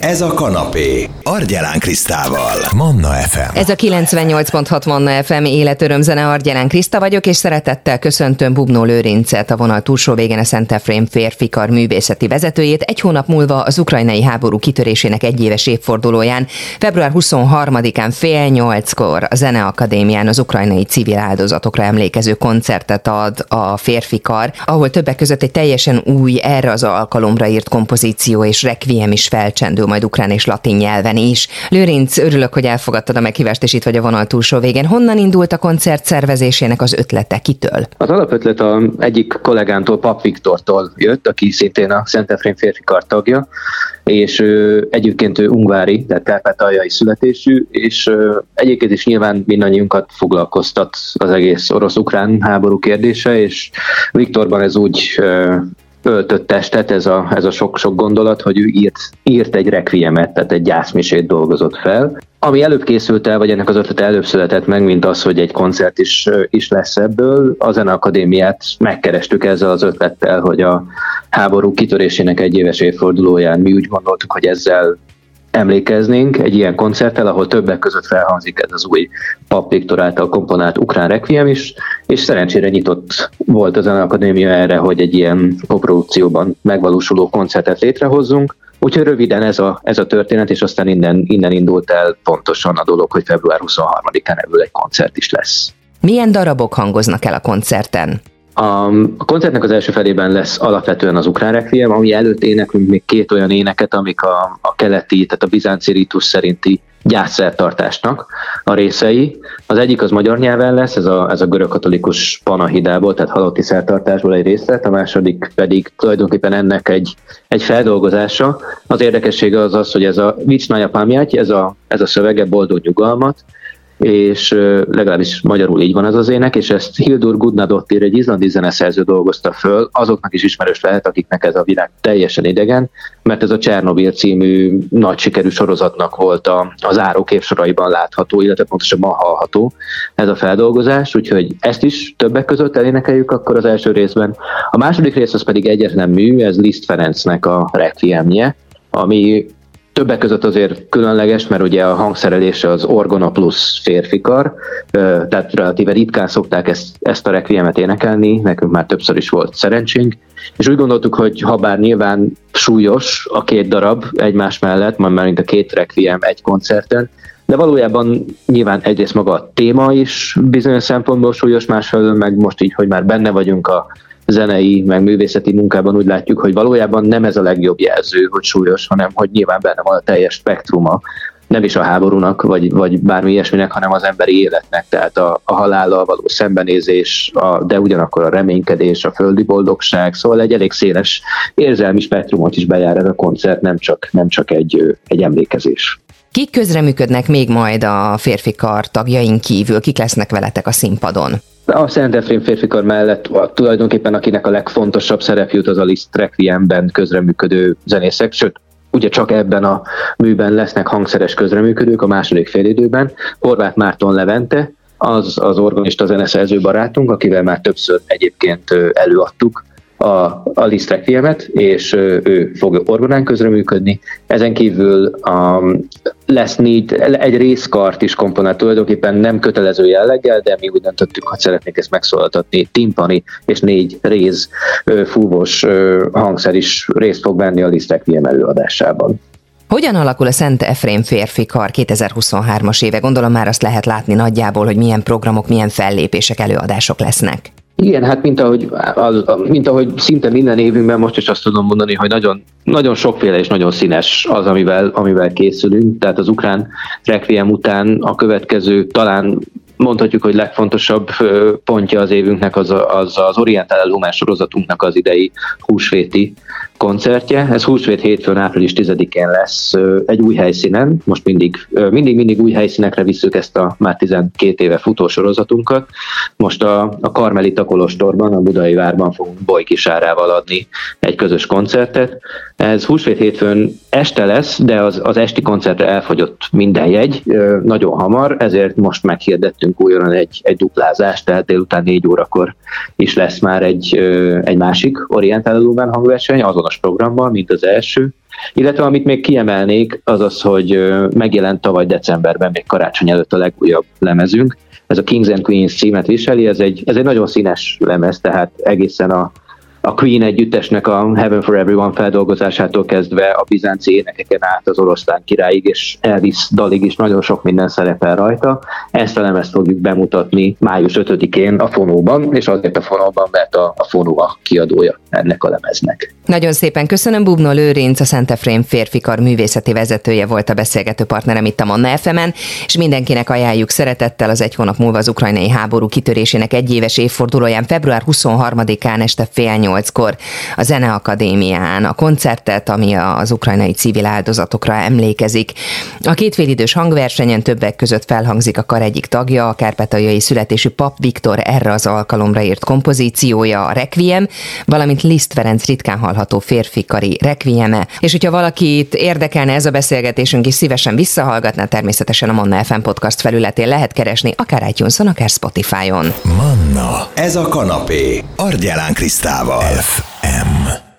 Ez a kanapé. Argyelán Krisztával. Manna FM. Ez a 98.6 Manna FM életörömzene Argyelán Kriszta vagyok, és szeretettel köszöntöm Bubnó Lőrincet, a vonal túlsó végén a Szent Efrém férfikar művészeti vezetőjét. Egy hónap múlva az ukrajnai háború kitörésének egyéves évfordulóján, február 23-án fél nyolckor a Zeneakadémián az ukrajnai civil áldozatokra emlékező koncertet ad a férfikar, ahol többek között egy teljesen új, erre az alkalomra írt kompozíció és requiem is felcsendül majd ukrán és latin nyelven is. Lőrinc, örülök, hogy elfogadtad a meghívást, és itt vagy a vonal túlsó végén. Honnan indult a koncert szervezésének az ötlete? Kitől? Az alapötlet a egyik kollégántól, Pap Viktortól jött, aki szintén a Szent Efrén férfi tagja, és ő, egyébként ő ungvári, tehát kárpátaljai születésű, és egyébként is nyilván mindannyiunkat foglalkoztat az egész orosz-ukrán háború kérdése, és Viktorban ez úgy öltött testet ez a, ez a sok-sok gondolat, hogy ő írt, írt egy requiemet, tehát egy gyászmisét dolgozott fel. Ami előbb készült el, vagy ennek az ötlete előbb született meg, mint az, hogy egy koncert is, is lesz ebből, a Zeneakadémiát megkerestük ezzel az ötlettel, hogy a háború kitörésének egy éves évfordulóján mi úgy gondoltuk, hogy ezzel emlékeznénk egy ilyen koncerttel, ahol többek között felhangzik ez az új Pap Viktor által komponált ukrán requiem is, és szerencsére nyitott volt az Akadémia erre, hogy egy ilyen koprodukcióban megvalósuló koncertet létrehozzunk. Úgyhogy röviden ez a, ez a történet, és aztán innen, innen indult el pontosan a dolog, hogy február 23-án ebből egy koncert is lesz. Milyen darabok hangoznak el a koncerten? A, koncertnek az első felében lesz alapvetően az ukrán requiem, ami előtt éneklünk még két olyan éneket, amik a, a keleti, tehát a bizánci ritus szerinti gyászszertartásnak a részei. Az egyik az magyar nyelven lesz, ez a, ez a görög-katolikus panahidából, tehát halotti szertartásból egy részlet, a második pedig tulajdonképpen ennek egy, egy feldolgozása. Az érdekessége az az, hogy ez a Vicsnája Pámját, ez a, ez a szövege boldog nyugalmat, és legalábbis magyarul így van az az ének, és ezt Hildur Gudnadottir, egy izlandi zeneszerző dolgozta föl, azoknak is ismerős lehet, akiknek ez a világ teljesen idegen, mert ez a Csernobil című nagy sikerű sorozatnak volt a, az árok évsoraiban látható, illetve pontosabban hallható ez a feldolgozás, úgyhogy ezt is többek között elénekeljük akkor az első részben. A második rész az pedig egyetlen mű, ez Liszt Ferencnek a requiemje, ami Többek között azért különleges, mert ugye a hangszerelése az orgona plusz férfikar, tehát relatíve ritkán szokták ezt, ezt a requiemet énekelni, nekünk már többször is volt szerencsénk, és úgy gondoltuk, hogy ha bár nyilván súlyos a két darab egymás mellett, majd már mint a két requiem egy koncerten, de valójában nyilván egyrészt maga a téma is bizonyos szempontból súlyos, másfelől meg most így, hogy már benne vagyunk a zenei, meg művészeti munkában úgy látjuk, hogy valójában nem ez a legjobb jelző, hogy súlyos, hanem hogy nyilván benne van a teljes spektruma, nem is a háborúnak, vagy, vagy bármi ilyesminek, hanem az emberi életnek, tehát a, a halállal való szembenézés, a, de ugyanakkor a reménykedés, a földi boldogság, szóval egy elég széles érzelmi spektrumot is bejár ez a koncert, nem csak, nem csak egy, egy emlékezés. Kik közreműködnek még majd a férfi kar tagjain kívül? Kik lesznek veletek a színpadon? A Szent Efrén férfikar mellett a, tulajdonképpen akinek a legfontosabb szerep jut az a Liszt Requiemben közreműködő zenészek, sőt, ugye csak ebben a műben lesznek hangszeres közreműködők a második félidőben. Horváth Márton Levente, az az organista zeneszerző barátunk, akivel már többször egyébként előadtuk a, a Liszt Requiemet, és ő fog orgonán közreműködni. Ezen kívül a, lesz négy, egy részkart is komponált, tulajdonképpen nem kötelező jelleggel, de mi úgy döntöttük, hogy szeretnék ezt megszólaltatni. Timpani és négy réz fúvós hangszer is részt fog venni a Liszt Requiem előadásában. Hogyan alakul a Szent Efrém férfi kar 2023-as éve? Gondolom már azt lehet látni nagyjából, hogy milyen programok, milyen fellépések, előadások lesznek. Igen, hát mint ahogy, mint ahogy szinte minden évünkben most is azt tudom mondani, hogy nagyon, nagyon sokféle és nagyon színes az, amivel, amivel készülünk. Tehát az ukrán requiem után a következő talán mondhatjuk, hogy legfontosabb pontja az évünknek az az, az orientál elhumás sorozatunknak az idei húsvéti koncertje. Ez húsvét hétfőn április 10-én lesz egy új helyszínen. Most mindig, mindig, mindig új helyszínekre visszük ezt a már 12 éve futó sorozatunkat. Most a, a Karmelita Kolostorban, a Budai Várban fogunk Bojkisárával adni egy közös koncertet. Ez húsvét hétfőn este lesz, de az, az esti koncertre elfogyott minden jegy, nagyon hamar, ezért most meghirdettünk újra egy, egy duplázást, tehát délután négy órakor is lesz már egy, egy másik orientáló hangverseny, azon azonos programmal, mint az első, Illetve amit még kiemelnék, az az, hogy megjelent tavaly decemberben, még karácsony előtt a legújabb lemezünk. Ez a Kings and Queens címet viseli, ez egy, ez egy nagyon színes lemez, tehát egészen a a Queen együttesnek a Heaven for Everyone feldolgozásától kezdve a bizánci énekeken át az oroszlán királyig és Elvis dalig is nagyon sok minden szerepel rajta. Ezt a lemezt fogjuk bemutatni május 5-én a Fonóban, és azért a Fonóban, mert a, a Fonó a kiadója ennek a lemeznek. Nagyon szépen köszönöm, Bubno Lőrinc, a Szent Efrém férfikar művészeti vezetője volt a beszélgető partnerem itt a Manna fm és mindenkinek ajánljuk szeretettel az egy hónap múlva az ukrajnai háború kitörésének egyéves évfordulóján február 23-án este fél nyolckor a Zeneakadémián a koncertet, ami az ukrajnai civil áldozatokra emlékezik. A két félidős hangversenyen többek között felhangzik a kar egyik tagja, a kárpátaljai születésű pap Viktor erre az alkalomra írt kompozíciója, a Requiem, valamint Liszt Ferenc ritkán hallható férfi kari Requieme. És hogyha valakit érdekelne ez a beszélgetésünk is szívesen visszahallgatná, természetesen a Manna FM podcast felületén lehet keresni, akár itunes akár Spotify-on. Manna, ez a kanapé, Argyelán Krisztával. FM.